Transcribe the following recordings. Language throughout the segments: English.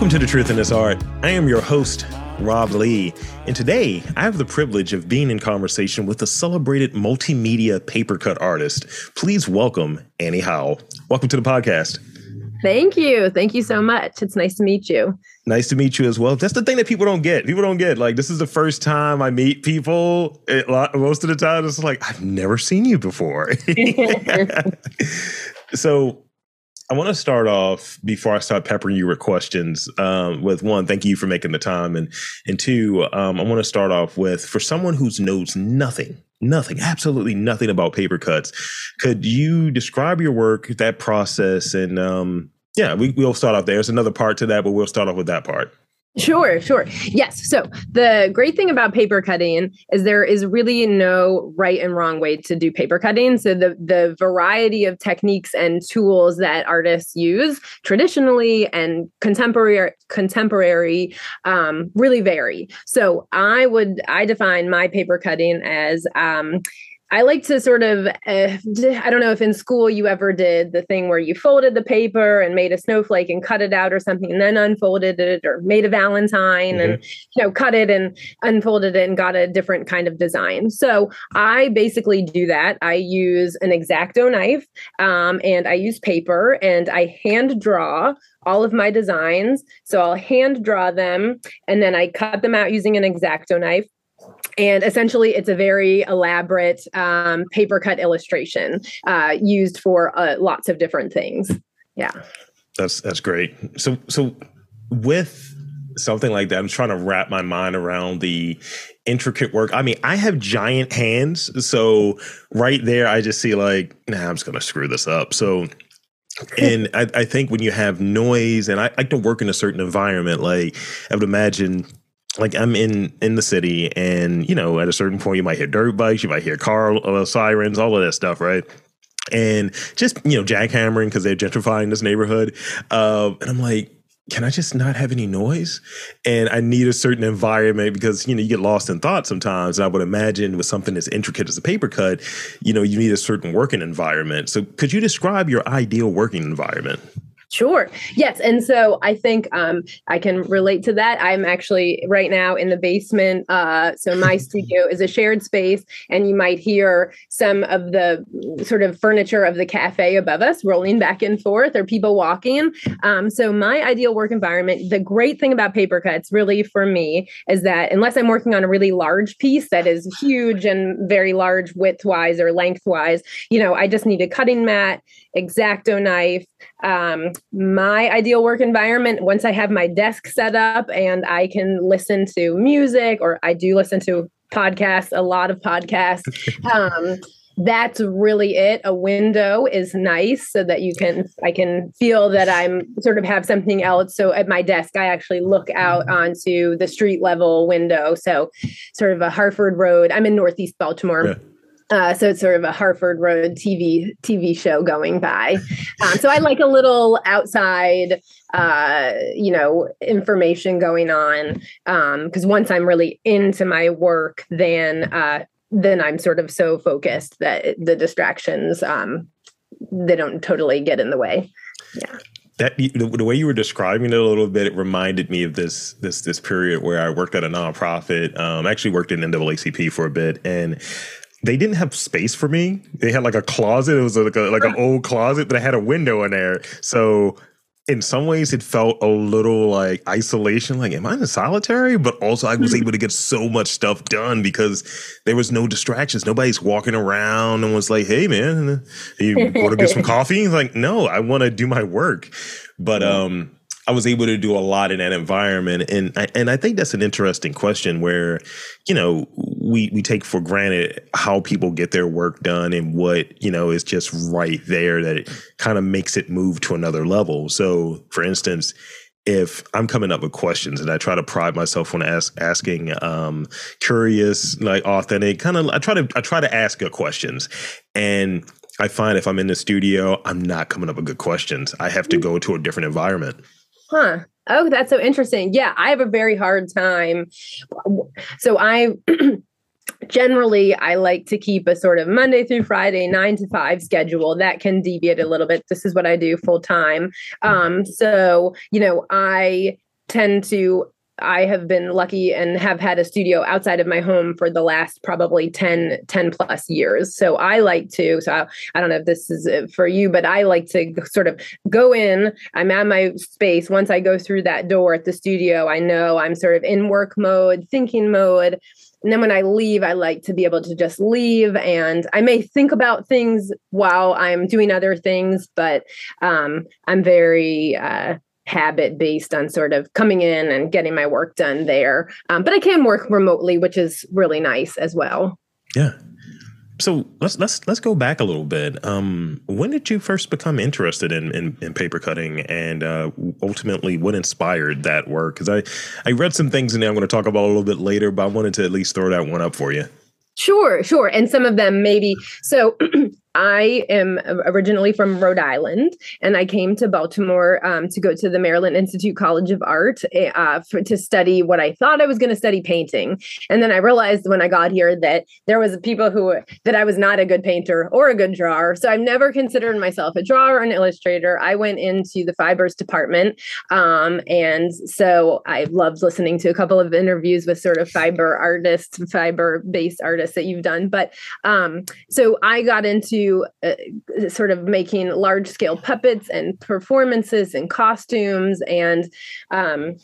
Welcome to The Truth in This Art. I am your host, Rob Lee, and today I have the privilege of being in conversation with a celebrated multimedia paper cut artist. Please welcome Annie Howe. Welcome to the podcast. Thank you. Thank you so much. It's nice to meet you. Nice to meet you as well. That's the thing that people don't get. People don't get like this is the first time I meet people. It, most of the time, it's like I've never seen you before. so I want to start off before I start peppering you with questions. Um, with one, thank you for making the time, and and two, um, I want to start off with for someone who knows nothing, nothing, absolutely nothing about paper cuts. Could you describe your work, that process, and um, yeah, we, we'll start off there. There's another part to that, but we'll start off with that part. Sure, sure. Yes. So the great thing about paper cutting is there is really no right and wrong way to do paper cutting. So the the variety of techniques and tools that artists use traditionally and contemporary contemporary um, really vary. So I would I define my paper cutting as um, I like to sort of, uh, I don't know if in school you ever did the thing where you folded the paper and made a snowflake and cut it out or something, and then unfolded it or made a Valentine mm-hmm. and, you know, cut it and unfolded it and got a different kind of design. So I basically do that. I use an X-Acto knife um, and I use paper and I hand draw all of my designs. So I'll hand draw them and then I cut them out using an X-Acto knife and essentially it's a very elaborate um, paper cut illustration uh, used for uh, lots of different things. Yeah. That's that's great. So so with something like that i'm trying to wrap my mind around the intricate work. I mean i have giant hands so right there i just see like nah i'm just gonna screw this up. So and I, I, think when you have noise and I, I like to work in a certain environment like i would imagine like I'm in in the city, and you know, at a certain point, you might hear dirt bikes, you might hear car uh, sirens, all of that stuff, right? And just you know, jackhammering because they're gentrifying this neighborhood. Uh, and I'm like, can I just not have any noise? And I need a certain environment because you know you get lost in thought sometimes. And I would imagine with something as intricate as a paper cut, you know, you need a certain working environment. So could you describe your ideal working environment? Sure. Yes. And so I think um, I can relate to that. I'm actually right now in the basement. Uh, so my studio is a shared space, and you might hear some of the sort of furniture of the cafe above us rolling back and forth or people walking. Um, so my ideal work environment, the great thing about paper cuts really for me is that unless I'm working on a really large piece that is huge and very large widthwise or lengthwise, you know, I just need a cutting mat, X-Acto knife, um, my ideal work environment once i have my desk set up and i can listen to music or i do listen to podcasts a lot of podcasts um, that's really it. A window is nice so that you can i can feel that i'm sort of have something else. So at my desk i actually look out onto the street level window. So sort of a harford road i'm in northeast baltimore. Yeah uh, so it's sort of a Harford Road TV TV show going by. Um, so I like a little outside, uh, you know, information going on because um, once I'm really into my work, then uh, then I'm sort of so focused that the distractions um, they don't totally get in the way. Yeah that the, way you were describing it a little bit, it reminded me of this this this period where I worked at a nonprofit. Um, I actually worked in NAACP for a bit, and they didn't have space for me. They had like a closet. It was like a, like an old closet, but it had a window in there. So in some ways, it felt a little like isolation. Like, am I in solitary? But also, I was hmm. able to get so much stuff done because there was no distractions. Nobody's walking around and was like, "Hey, man, you want to get some coffee?" Like, no, I want to do my work. But um, I was able to do a lot in that environment, and I, and I think that's an interesting question where, you know, we we take for granted how people get their work done and what you know is just right there that it kind of makes it move to another level. So, for instance, if I'm coming up with questions and I try to pride myself on ask, asking um, curious, like authentic, kind of, I try to I try to ask good questions, and I find if I'm in the studio, I'm not coming up with good questions. I have to go to a different environment. Huh. Oh, that's so interesting. Yeah, I have a very hard time. So I generally I like to keep a sort of Monday through Friday, nine to five schedule that can deviate a little bit. This is what I do full time. Um, so, you know, I tend to I have been lucky and have had a studio outside of my home for the last probably 10, 10 plus years. So I like to, so I, I, don't know if this is uh, for you, but I like to sort of go in, I'm at my space. Once I go through that door at the studio, I know I'm sort of in work mode, thinking mode. And then when I leave, I like to be able to just leave and I may think about things while I'm doing other things, but um, I'm very, uh, habit based on sort of coming in and getting my work done there. Um, but I can work remotely, which is really nice as well. Yeah. So let's let's let's go back a little bit. Um, when did you first become interested in in, in paper cutting, and uh, ultimately what inspired that work? Because I I read some things and I'm going to talk about a little bit later, but I wanted to at least throw that one up for you. Sure, sure. And some of them maybe. So I am originally from Rhode Island, and I came to Baltimore um, to go to the Maryland Institute College of Art eh, uh, for, to study what I thought I was going to study painting. And then I realized when I got here that there was people who that I was not a good painter or a good drawer. So I've never considered myself a drawer or an illustrator. I went into the fibers department, um, and so I loved listening to a couple of interviews with sort of fiber artists, fiber based artists that you've done. But um, so I got into uh, sort of making large scale puppets and performances and costumes and um,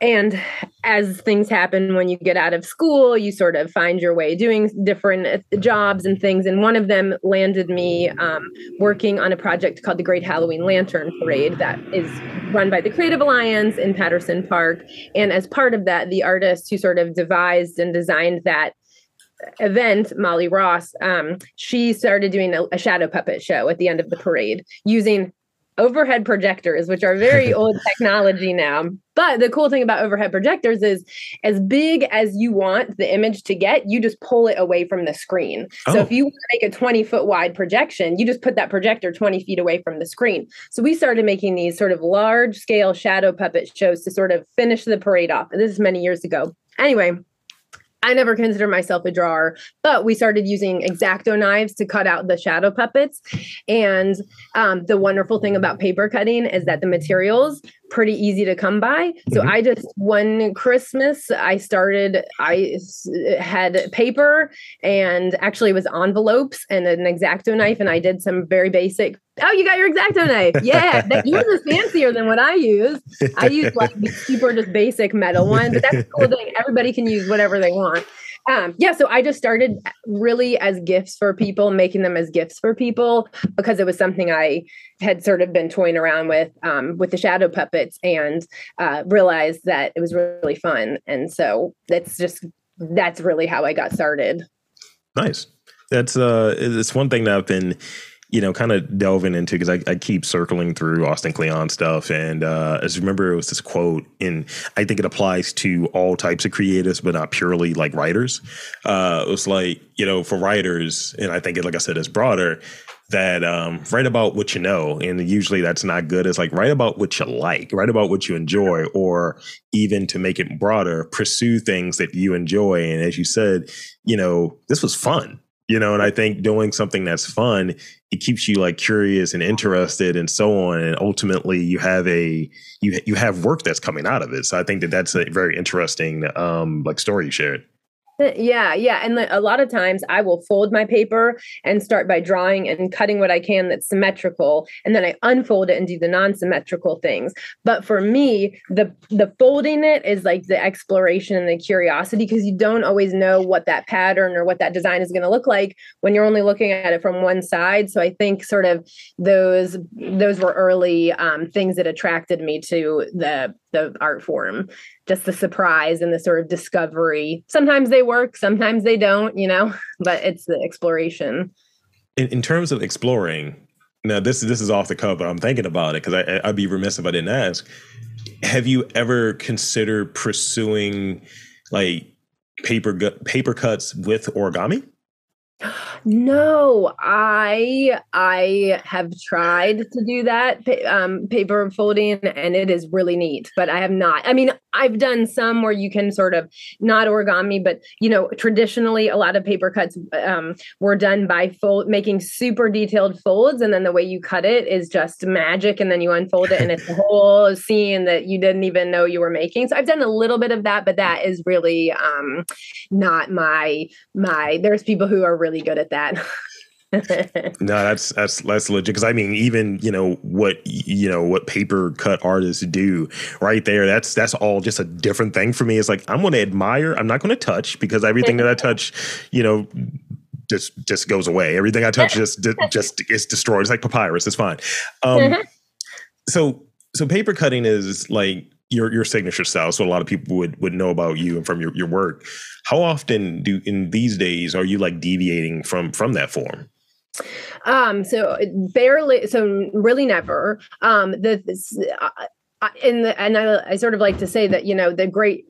and as things happen when you get out of school you sort of find your way doing different uh, jobs and things. And one of them landed me um, working on a project called the great halloween lantern parade that is run by the creative alliance in patterson park. And as part of that the artist who sort of devised and designed that event, Molly Ross, um, she started doing a, a, shadow puppet show at the end of the parade using overhead projectors, which are very old technology now. But the cool thing about overhead projectors is as big as you want the image to get, you just pull it away from the screen. Oh. So if you make a 20 foot wide projection, you just put that projector 20 feet away from the screen. So we started making these sort of large scale shadow puppet shows to sort of finish the parade off. And this is many years ago. Anyway, I never considered myself a drawer, but we started using X-Acto knives to cut out the shadow puppets. And um, the wonderful thing about paper cutting is that the materials pretty easy to come by. So mm-hmm. I just one Christmas I started I had paper and actually it was envelopes and an X-Acto knife and I did some very basic Oh, you got your X-Acto knife. Yeah. that yours is fancier than what I use. I use like the super just basic metal one, but that's a cool thing. Everybody can use whatever they want um, yeah, so I just started really as gifts for people, making them as gifts for people because it was something I had sort of been toying around with um, with the shadow puppets and uh, realized that it was really fun. And so that's just that's really how I got started. Nice. That's uh, it's one thing that I've been you know, kind of delving into because I, I, keep circling through Austin Kleon stuff, and uh, I just remember it was this quote, and I think it applies to all types of creatives, but not purely like writers. Uh, it was like you know, for writers, and I think it, like I said, is broader. That um, write about what you know, and usually that's not good. It's like write about what you like, write about what you enjoy, or even to make it broader, pursue things that you enjoy. And as you said, you know, this was fun you know and i think doing something that's fun it keeps you like curious and interested and so on and ultimately you have a you you have work that's coming out of it. So i think that that's a very interesting um like story you shared yeah, yeah. And a lot of times I will fold my paper and start by drawing and cutting what I can that's symmetrical. And then I unfold it and do the non-symmetrical things. But for me, the the folding it is like the exploration and the curiosity because you don't always know what that pattern or what that design is going to look like when you're only looking at it from one side. So I think sort of those those were early um, things that attracted me to the the art form just the surprise and the sort of discovery sometimes they work sometimes they don't you know but it's the exploration in, in terms of exploring now this this is off the cuff but i'm thinking about it because i'd be remiss if i didn't ask have you ever considered pursuing like paper paper cuts with origami no, I I have tried to do that um, paper folding, and it is really neat. But I have not. I mean, I've done some where you can sort of not origami, but you know, traditionally a lot of paper cuts um, were done by fold, making super detailed folds, and then the way you cut it is just magic, and then you unfold it, and it's a whole scene that you didn't even know you were making. So I've done a little bit of that, but that is really um, not my my. There's people who are really good at that. no, that's that's that's legit. Because I mean, even you know what you know what paper cut artists do right there. That's that's all just a different thing for me. It's like I'm going to admire. I'm not going to touch because everything that I touch, you know, just just goes away. Everything I touch just just is destroyed. It's like papyrus. It's fine. Um, mm-hmm. So so paper cutting is like your your signature style. So a lot of people would would know about you and from your your work. How often do in these days are you like deviating from from that form? Um, so barely, so really never. Um, the, uh, in the, and I, I sort of like to say that, you know, the great,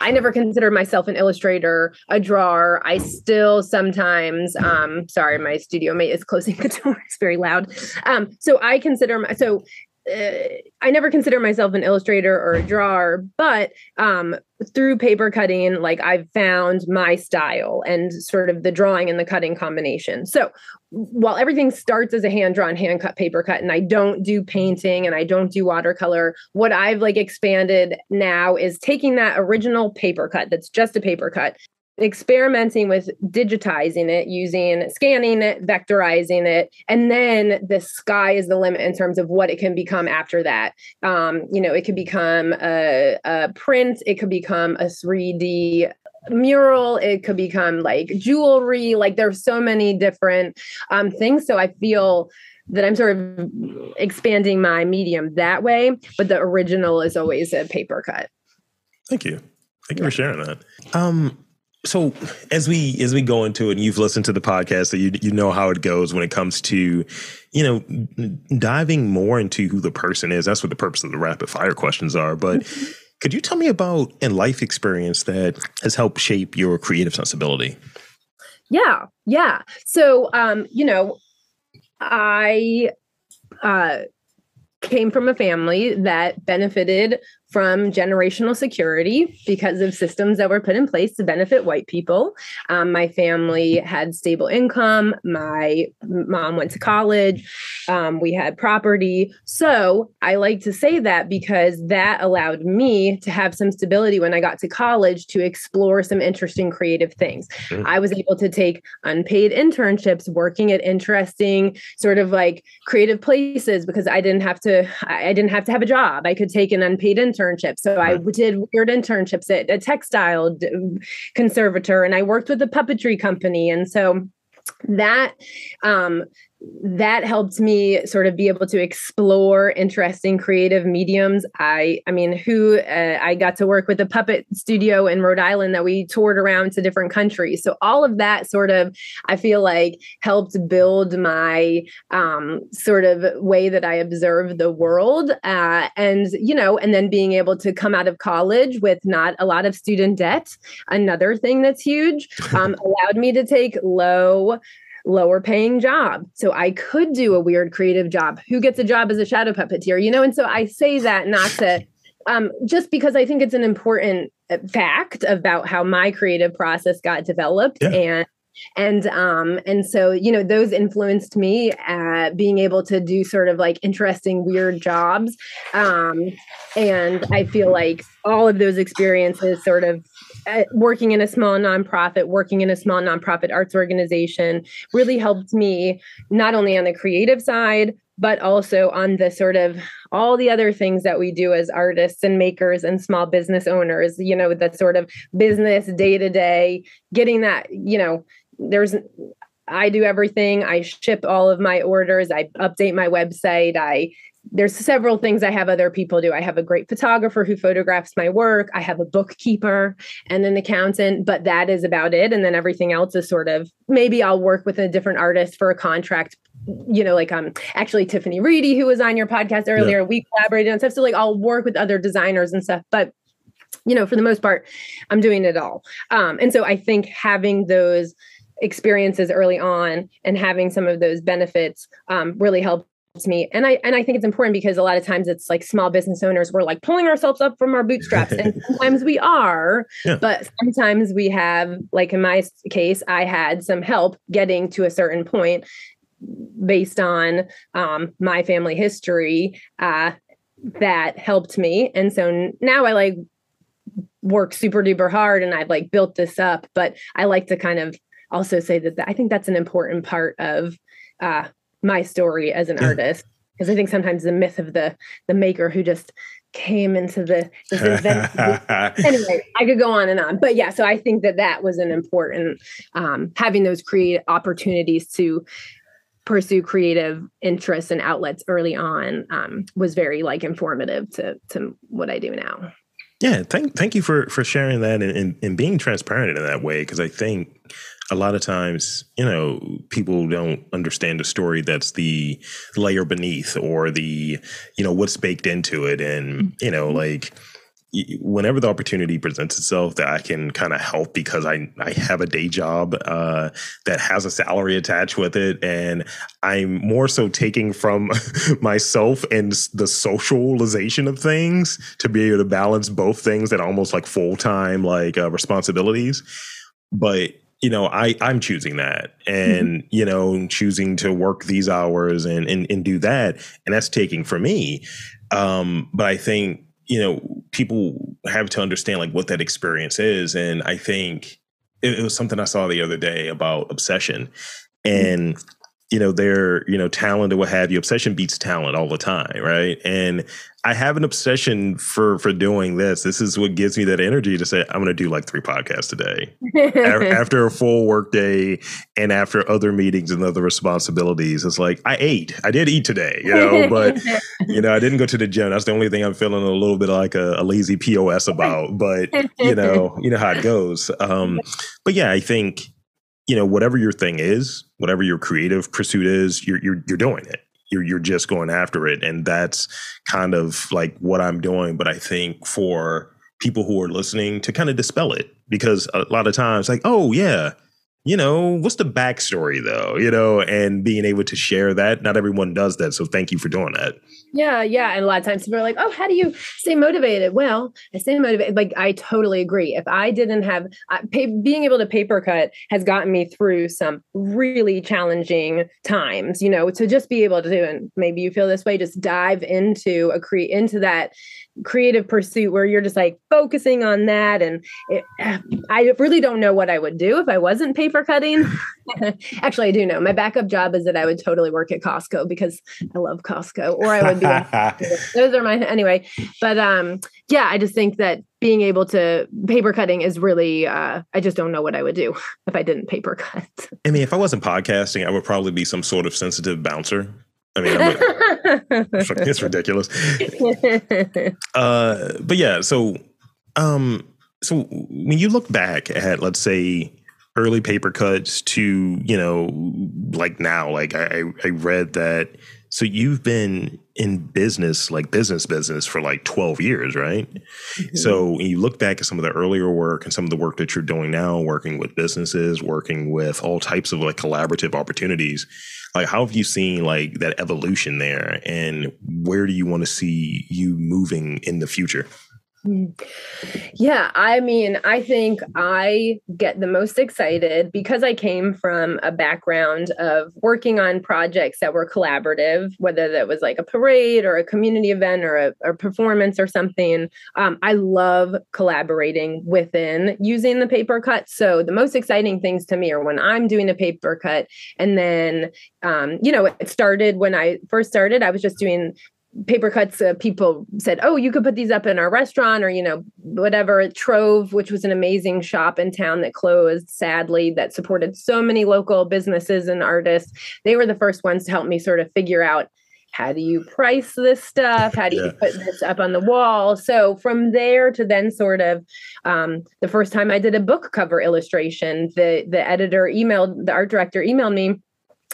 I never considered myself an illustrator, a drawer. I still sometimes, um, sorry, my studio mate is closing the door. It's very loud. Um, so I consider my, so uh, I never consider myself an illustrator or a drawer, but um, through paper cutting, like I've found my style and sort of the drawing and the cutting combination. So while everything starts as a hand drawn, hand cut paper cut, and I don't do painting and I don't do watercolor, what I've like expanded now is taking that original paper cut that's just a paper cut experimenting with digitizing it using scanning it vectorizing it and then the sky is the limit in terms of what it can become after that. Um, you know it could become a, a print it could become a 3d mural it could become like jewelry like there's so many different um, things. So i feel that i'm sort of expanding my medium that way but the original is always a paper cut. Thank you. Thank you yeah. for sharing that. Um so as we as we go into it and you've listened to the podcast so you you know how it goes when it comes to you know diving more into who the person is. That's what the purpose of the rapid fire questions are. But mm-hmm. could you tell me about a life experience that has helped shape your creative sensibility? Yeah yeah. So um you know i uh came from a family that benefited from generational security because of systems that were put in place to benefit white people. Um, my family had stable income. My mom went to college. Um, we had property. So I like to say that because that allowed me to have some stability when I got to college to explore some interesting creative things. Mm. I was able to take unpaid internships working at interesting sort of like creative places because I didn't have to I didn't have to have a job. I could take an unpaid internship internships. So I did weird internships at a textile conservator and I worked with a puppetry company. And so that um, that helped me sort of be able to explore interesting creative mediums. I i mean who uh, i got to work with a puppet studio in rhode island that we toured around to different countries. So all of that sort of i feel like helped build my um, sort of way that i observe the world. Uh, and you know and then being able to come out of college with not a lot of student debt another thing that's huge um, allowed me to take low lower paying job. So I could do a weird creative job. Who gets a job as a shadow puppeteer? You know, and so I say that not to um, just because I think it's an important uh, fact about how my creative process got developed yeah. and and um and so you know those influenced me at being able to do sort of like interesting weird jobs um and i feel like all of those experiences sort of Uh, working in a small nonprofit, working in a small nonprofit arts organization really helped me not only on the creative side, but also on the sort of all the other things that we do as artists and makers and small business owners, you know, that sort of business day to day, getting that, you know, there's I do everything. I ship all of my orders. I update my website. I there's several things I have other people do. I have a great photographer who photographs my work. I have a bookkeeper and an accountant, but that is about it. And then everything else is sort of maybe I'll work with a different artist for a contract. You know, like um actually Tiffany Reedy, who was on your podcast earlier, yeah. we collaborated on stuff. So like I'll work with other designers and stuff. But you know, for the most part, I'm doing it all. Um, and so I think having those experiences early on and having some of those benefits um, really helped helped me. And I and I think it's important because a lot of times it's like small business owners we're like pulling ourselves up from our bootstraps and sometimes we are, yeah. but sometimes we have like in my case I had some help getting to a certain point based on um, my family history uh, that helped me. And so now I like work super duper hard and I've like built this up, but I like to kind of also say that, that I think that's an important part of uh, my story as an artist because I think sometimes the myth of the the maker who just came into the anyway i could go on and on but yeah so i think that that was an important um, having those create opportunities to pursue creative interests and outlets early on um, was very like informative to to what I do now. Yeah, thank thank you for for sharing that and, and, and being transparent in that way because I think a lot of times, you know, people don't understand the story that's the layer beneath or the, you know, what's baked into it. And, you know, mm-hmm. like whenever the opportunity presents itself that I can kind of help because I, I have a day job uh, that has a salary attached with it. And I'm more so taking from myself and the socialization of things to be able to balance both things that almost like full time like uh, responsibilities. But you know, I I'm choosing that, and mm-hmm. you know, choosing to work these hours and, and and do that, and that's taking for me. Um, but I think you know, people have to understand like what that experience is. And I think it, it was something I saw the other day about obsession. Mm-hmm. And mm-hmm you know, they're, you know, talent or what have you. Obsession beats talent all the time, right? And I have an obsession for for doing this. This is what gives me that energy to say I'm going to do like three podcasts a day after a full work day and after other meetings and other responsibilities. It's like I ate. I did eat today, you know, but you know, I didn't go to the gym. That's the only thing I'm feeling a little bit like a, a lazy pos about. But you know, you know how it goes. Um, but yeah, I think you know, whatever your thing is, whatever your creative pursuit is, you're you're you're doing it. You're you're just going after it, and that's kind of like what I'm doing. But I think for people who are listening to kind of dispel it, because a lot of times, like, oh yeah, you know, what's the backstory though? You know, and being able to share that. Not everyone does that, so thank you for doing that. Yeah, yeah. And a lot of times people are like, oh, how do you stay motivated? Well, I stay motivated. Like, I totally agree. If I didn't have pay, being able to paper cut has gotten me through some really challenging times, you know, to just be able to do, and maybe you feel this way, just dive into a create into that creative pursuit where you're just like focusing on that. And it, I really don't know what I would do if I wasn't paper cutting. Actually, I do know. My backup job is that I would totally work at Costco because I love Costco, or I would be. those are my anyway. But um, yeah, I just think that being able to paper cutting is really. Uh, I just don't know what I would do if I didn't paper cut. I mean, if I wasn't podcasting, I would probably be some sort of sensitive bouncer. I mean, it's ridiculous. Uh, but yeah, so um, so when you look back at, let's say, early paper cuts to you know, like now, like I, I read that. So you've been in business, like business business, for like twelve years, right? Mm-hmm. So when you look back at some of the earlier work and some of the work that you're doing now, working with businesses, working with all types of like collaborative opportunities like how have you seen like that evolution there and where do you want to see you moving in the future. Yeah, I mean, I think I get the most excited because I came from a background of working on projects that were collaborative, whether that was like a parade or a community event or a, a performance or something. Um, I love collaborating within using the paper cut. So the most exciting things to me are when I'm doing a paper cut, and then um, you know, it started when I first started. I was just doing paper cuts uh, people said oh you could put these up in our restaurant or you know whatever. Trohv which was an amazing shop in town that closed sadly that supported so many local businesses and artists. They were the first ones to help me sort of figure out how do you price this stuff? How do you put this up on the wall? So from there to then sort of um, the first time i did a book cover illustration the the editor emailed the art director emailed me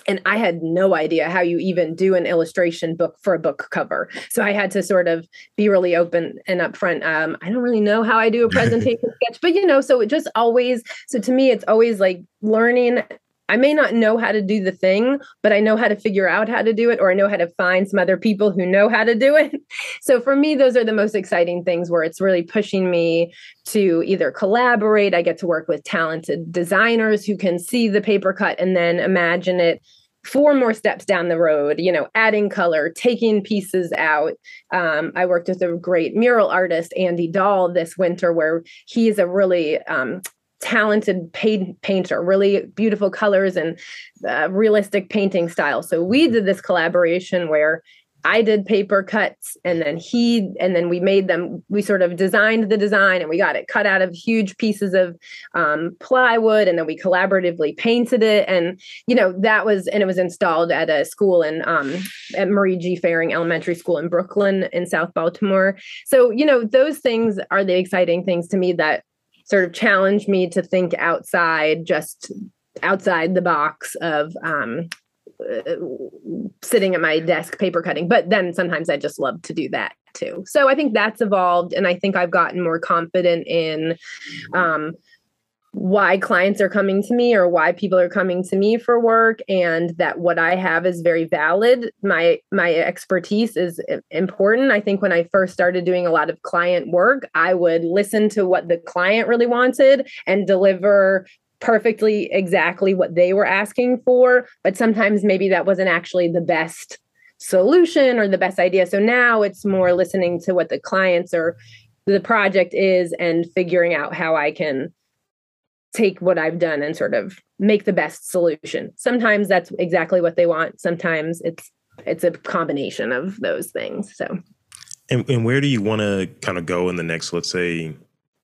and I had no idea how you even do an illustration book for a book cover. So I had to sort of be really open and upfront. Um, I don't really know how I do a presentation sketch, but you know, so it just always, so to me, it's always like learning I may not know how to do the thing, but I know how to figure out how to do it, or I know how to find some other people who know how to do it. So for me, those are the most exciting things where it's really pushing me to either collaborate. I get to work with talented designers who can see the paper cut and then imagine it four more steps down the road, you know, adding color, taking pieces out. Um, I worked with a great mural artist, Andy Dahl, this winter, where he's a really um, talented paint, painter, really beautiful colors and uh, realistic painting style. So we did this collaboration where I did paper cuts and then he and then we made them we sort of designed the design and we got it cut out of huge pieces of um, plywood and then we collaboratively painted it. And you know that was and it was installed at a school in um, at Maree G. Farring Elementary School in Brooklyn in South Baltimore. So you know those things are the exciting things to me that sort of challenge me to think outside just outside the box of um, uh, sitting at my desk paper cutting. But then sometimes i just love to do that too. So i think that's evolved and i think i've gotten more confident in um, why clients are coming to me or why people are coming to me for work and that what i have is very valid. My my expertise is important. I think when i first started doing a lot of client work i would listen to what the client really wanted and deliver perfectly exactly what they were asking for but sometimes maybe that wasn't actually the best solution or the best idea. So now it's more listening to what the clients or the project is and figuring out how i can take what I've done and sort of make the best solution. Sometimes that's exactly what they want. Sometimes it's it's a combination of those things. So and, and where do you want to kind of go in the next, let's say,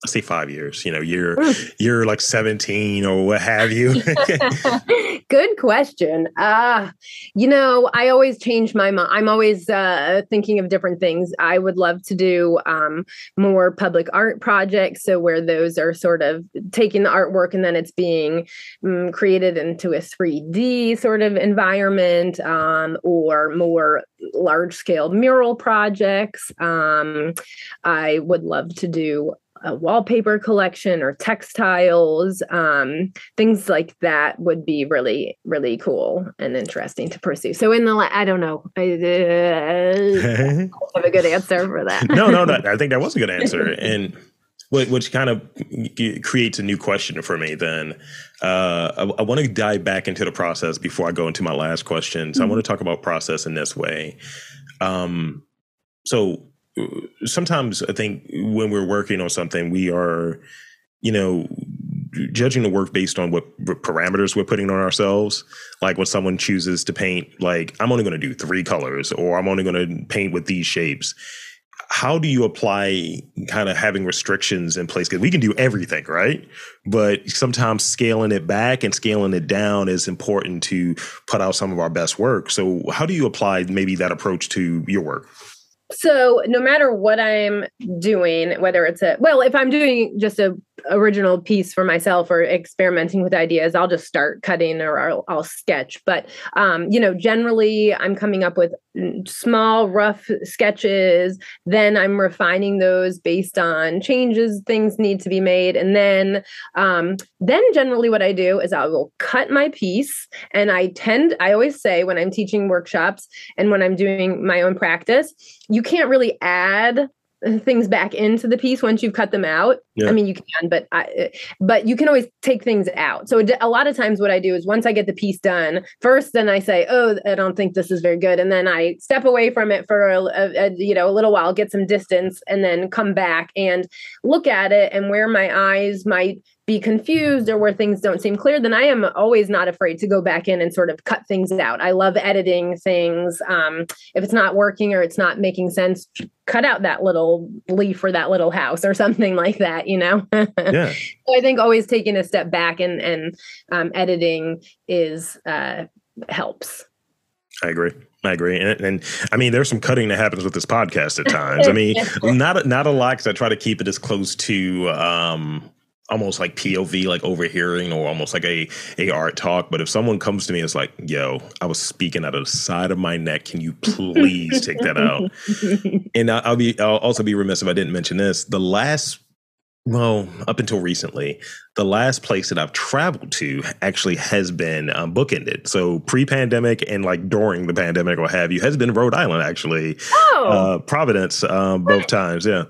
let's say five years you know you're you're like 17 or what have you. Good question. Uh you know i always change my mind i'm always uh thinking of different things. I would love to do um more public art projects so where those are sort of taking the artwork and then it's being um, created into a 3d sort of environment um or more large scale mural projects. Um i would love to do a wallpaper collection or textiles um, things like that would be really really cool and interesting to pursue. So in the i don't know. I uh, have a good answer for that. No no no i think that was a good answer. And which kind of creates a new question for me then. Uh, I, I want to dive back into the process before i go into my last question. So mm-hmm. i want to talk about process in this way. Um, so sometimes I think when we're working on something, we are, you know, judging the work based on what parameters we're putting on ourselves. Like when someone chooses to paint, like I'm only going to do three colors, or I'm only going to paint with these shapes. How do you apply kind of having restrictions in place? Because we can do everything, right? But sometimes scaling it back and scaling it down is important to put out some of our best work. So, how do you apply maybe that approach to your work? So no matter what I'm doing, whether it's a well, if I'm doing just a original piece for myself or experimenting with ideas, I'll just start cutting or I'll, I'll sketch. But um, you know, generally I'm coming up with small, rough sketches. Then I'm refining those based on changes things need to be made, and then um, then generally what I do is I will cut my piece, and I tend I always say when I'm teaching workshops and when I'm doing my own practice, you can't really add things back into the piece once you've cut them out. Yeah. I mean, you can, but I, but you can always take things out. So a lot of times, what I do is once I get the piece done, first, then I say, "Oh, I don't think this is very good," and then I step away from it for a, a, a you know a little while, get some distance, and then come back and look at it and where my eyes might be confused or where things don't seem clear, then I am always not afraid to go back in and sort of cut things out. I love editing things. Um, if it's not working or it's not making sense, cut out that little leaf or that little house or something like that, you know? yeah. So I think always taking a step back and, and um, editing is uh, helps. I agree. I agree, and, and, I mean, there's some cutting that happens with this podcast at times. I mean, not not a lot because I try to keep it as close to um, almost like POV, like overhearing, or almost like a a art talk. But if someone comes to me and is like, "Yo, I was speaking out of the side of my neck. Can you please take that out?" And I'll be I'll also be remiss if I didn't mention this. The last well, up until recently, the last place that I've traveled to actually has been um, bookended. So pre-pandemic and like during the pandemic, or have you, has been Rhode Island actually. Oh, Uh, Providence, um, both times. Yeah.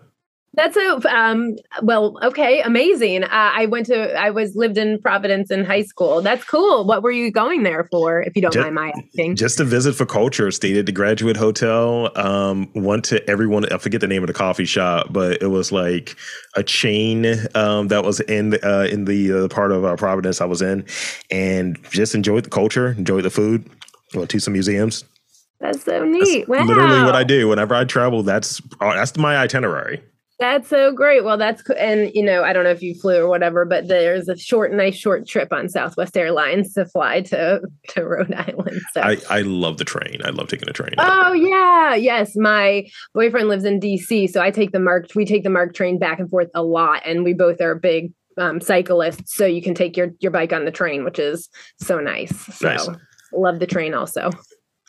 That's a um well okay amazing. Uh, I went to I was lived in Providence in high school. That's cool. What were you going there for if you don't Ju- mind my asking? Just a visit for culture, stayed at the Graduate Hotel. Um, went to everyone. I forget the name of the coffee shop, but it was like a chain um, that was in the, uh, in the uh, part of uh, Providence I was in, and just enjoyed the culture, enjoyed the food. Went to some museums. That's so neat. wow. Literally, what I do whenever I travel. That's uh, that's my itinerary. That's so great. Well, that's and you know I don't know if you flew or whatever, but there's a short, nice short trip on Southwest Airlines to fly to to Rhode Island. So. I, I love the train. I love taking a train. Oh yeah, yes. My boyfriend lives in DC, so I take the MARC. We take the MARC train back and forth a lot, and we both are big um, cyclists. So you can take your your bike on the train, which is so nice. So Nice. love the train also.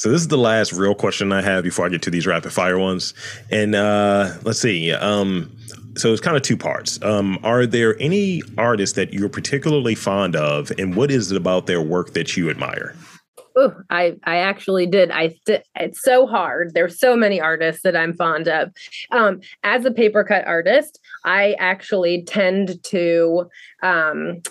So this is the last real question I have before I get to these rapid fire ones. And uh, let's see. Um, so it's kind of two parts. Um, are there any artists that you're particularly fond of, and what is it about their work that you admire? Oh, I I actually did. I it's so hard. There's so many artists that I'm fond of. Um, as a paper cut artist, I actually tend to um,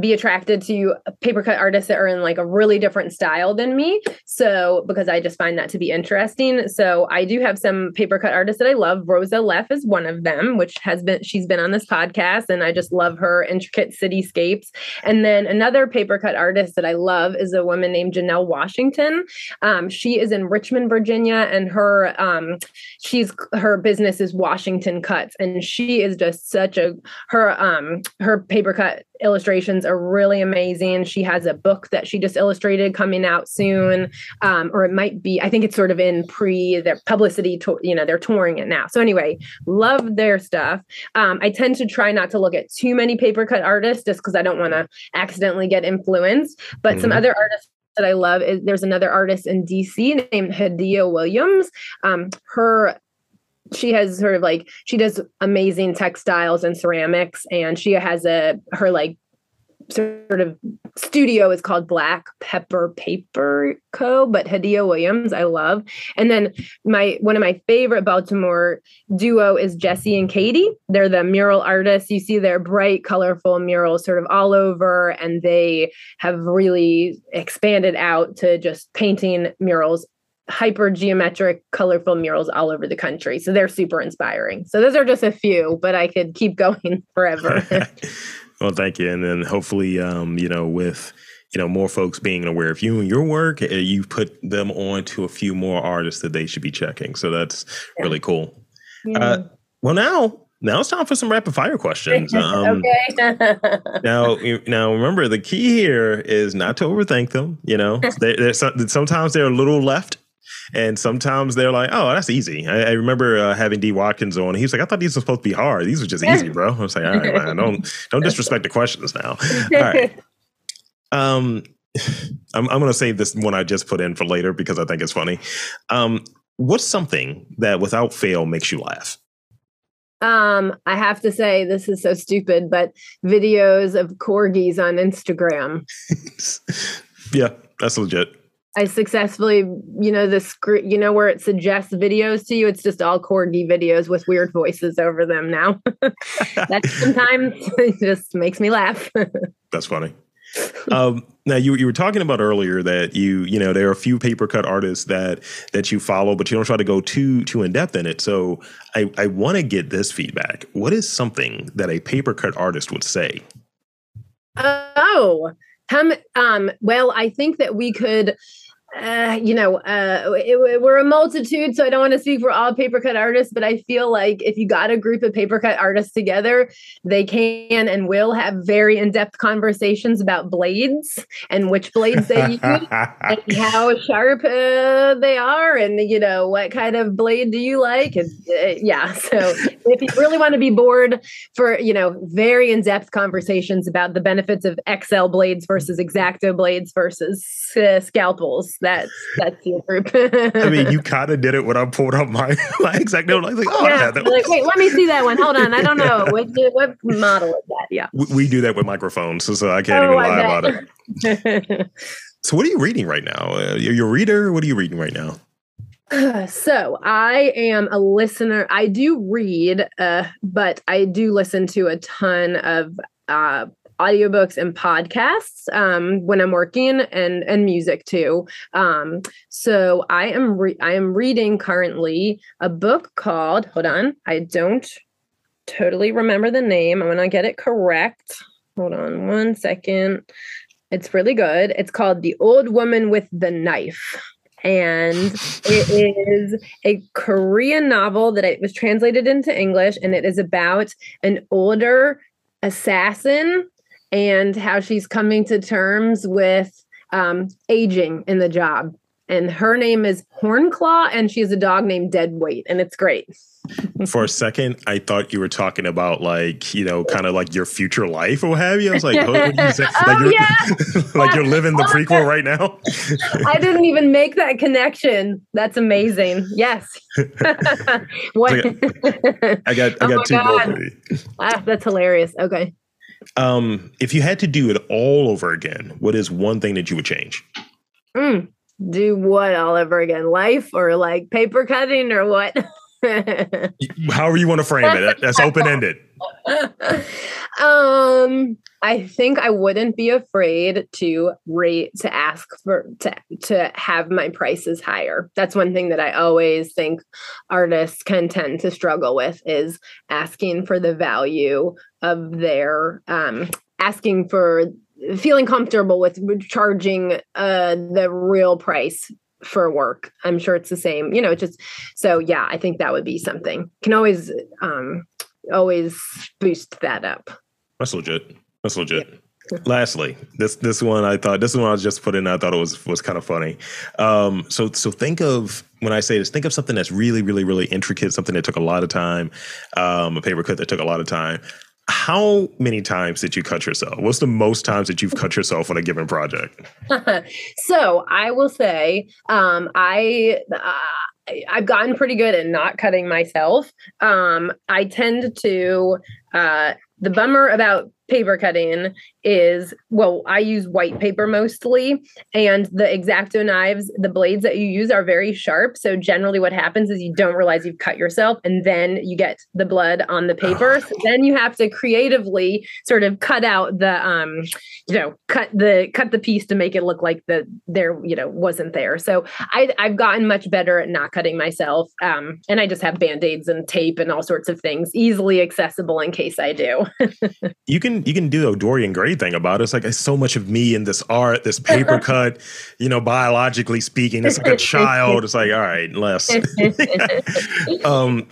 be attracted to paper cut artists that are in like a really different style than me. So because I just find that to be interesting. So I do have some paper cut artists that I love. Rosa Leff is one of them, which has been she's been on this podcast, and I just love her intricate cityscapes. And then another paper cut artist that I love is a woman named Janelle Washington. Um, she is in Richmond, Virginia, and her um, she's her business is Washington Cuts, and she is just such a her um her paper cut illustrations are really amazing. She has a book that she just illustrated coming out soon, um, or it might be. I think it's sort of in pre their publicity. To, you know, they're touring it now. So anyway, love their stuff. Um, I tend to try not to look at too many paper cut artists just because I don't want to accidentally get influenced. But some Mhm. other artists that I love is there's another artist in DC named Hadiya Williams. Um, her she has sort of like she does amazing textiles and ceramics and she has a her like sort of studio is called Black Pepper Paper Co. But Hadiya Williams, I love. And then my one of my favorite Baltimore duo is Jessie and Katey. They're the mural artists. You see their bright, colorful murals sort of all over, and they have really expanded out to just painting murals hyper geometric colorful murals all over the country so they're super inspiring so those are just a few but i could keep going forever well, thank you. And then hopefully, um, you know, with you know more folks being aware of you and your work, uh, you put them on to a few more artists that they should be checking. So that's Yeah. really cool. Yeah. Uh, well, now now it's time for some rapid fire questions. Um, okay now, now remember the key here is not to overthink them. You know, they, they're, some- sometimes they're a little left. And sometimes they're like, "Oh, that's easy." I, I remember uh, having D Watkins on. He was like, "I thought these were supposed to be hard. These were just easy, bro." I was like, "All right, man, don't don't disrespect the questions now." All right. Um, I'm I'm gonna save this one I just put in for later because I think it's funny. Um, what's something that without fail makes you laugh? um i have to say this is so stupid but videos of corgis on instagram yeah, that's legit. I successfully, you know, the script, you know, where it suggests videos to you. It's just all corgi videos with weird voices over them now. that sometimes just makes me laugh. That's funny. um, now you you were talking about earlier that you you know there are a few paper cut artists that that you follow, but you don't try to go too too in depth in it. So I I want to get this feedback. What is something that a paper cut artist would say? oh, come. Um, well, I think that we could. Uh, you know, uh, it, we're a multitude, so I don't want to speak for all paper cut artists, but I feel like if you got a group of paper cut artists together, they can and will have very in depth conversations about blades and which blades they use and how sharp uh, they are, and you know what kind of blade do you like? And uh, yeah, so if you really want to be bored for you know very in depth conversations about the benefits of Excel blades versus X-Acto blades versus uh, scalpels, that's that's your group. I mean, you kind of did it when I pulled up my, my exact was like, oh, yeah. that like, wait, let me see that one. Hold on, I don't know what what model is that. Yeah, we, we do that with microphones, so, so I can't oh, even lie about it. so, what are you reading right now? Uh, you're a reader. What are you reading right now? so I am a listener. I do read, uh, but I do listen to a ton of uh, audiobooks and podcasts um, when I'm working and and music too. Um, so I am re- I am reading currently a book called Hold on, I don't totally remember the name. I'm gonna get it correct. Hold on one second. It's really good. It's called The Old Woman with the Knife and it is a Korean novel that it was translated into English, and it is about an older assassin and how she's coming to terms with um, aging in the job. And her name is Hornclaw, and she has a dog named Deadweight, and it's great. For a second, I thought you were talking about like you know, kind of like your future life or what have you. I was like, oh, what you say? like, oh, you're, yeah. like you're living the prequel right now. I didn't even make that connection. That's amazing. Yes. what? I got, I got, oh two more for you. Ah, that's hilarious. Okay. Um, if you had to do it all over again, what is one thing that you would change? Mm, do what all over again? Life or like paper cutting or what? However you want to frame it. That's open ended. um, I think I wouldn't be afraid to rate to ask for to to have my prices higher. That's one thing that I always think artists can tend to struggle with is asking for the value of their um asking for feeling comfortable with charging uh the real price for work. I'm sure it's the same, you know, just so yeah, I think that would be something. Can always um always boost that up. That's legit. That's legit. Yeah. Lastly, this this one I thought this one I was just put in. I thought it was was kind of funny. Um, so so think of when I say this, think of something that's really really really intricate, something that took a lot of time, um, a paper cut that took a lot of time. How many times did you cut yourself? What's the most times that you've cut yourself on a given project? so I will say, um, I. Uh, I've gotten pretty good at not cutting myself. Um, I tend to uh, the bummer about paper cutting is well i use white paper mostly and the X-Acto knives the blades that you use are very sharp. So generally what happens is you don't realize you've cut yourself and then you get the blood on the paper. So then you have to creatively sort of cut out the um you know cut the cut the piece to make it look like the there you know wasn't there. So i i've gotten much better at not cutting myself um and i just have band-aids and tape and all sorts of things easily accessible in case i do. You can you can do a Dorian Thing about it. It's like it's so much of me in this art, this paper cut, you know, biologically speaking, it's like a child. It's like, all right, less. um,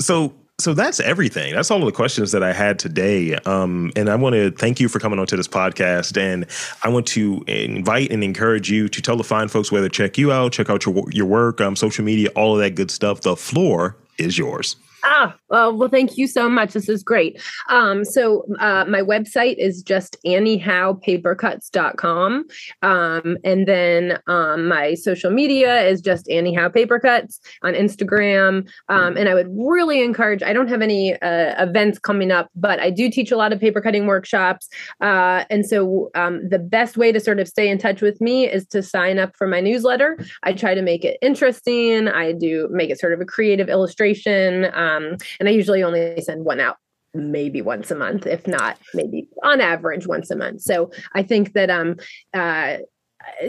so so that's everything. That's all of the questions that I had today. Um, and I want to thank you for coming onto this podcast. And I want to invite and encourage you to tell the fine folks where to check you out, check out your your work, um, social media, all of that good stuff. The floor is yours. Ah, well, well, thank you so much. This is great. Um, so uh, my website is just anniehowepapercuts.com. Um, and then um, my social media is just anniehowepapercuts on Instagram. Um, and I would really encourage, I don't have any uh, events coming up, but I do teach a lot of paper cutting workshops. Uh, and so um, the best way to sort of stay in touch with me is to sign up for my newsletter. I try to make it interesting. I do make it sort of a creative illustration. Um, um, and I usually only send one out maybe once a month, if not maybe on average once a month. So I think that um uh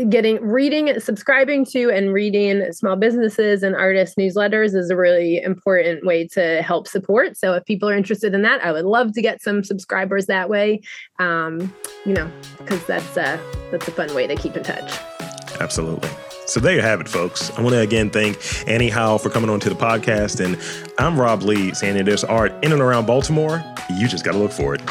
getting reading subscribing to and reading small businesses and artists newsletters is a really important way to help support. So if people are interested in that i would love to get some subscribers that way. Um, you know because that's a that's a fun way to keep in touch. Absolutely so there you have it, folks. I want to again thank Annie Howe for coming on to the podcast. And I'm Rob Lee saying that there's art in and around Baltimore. You just got to look for it.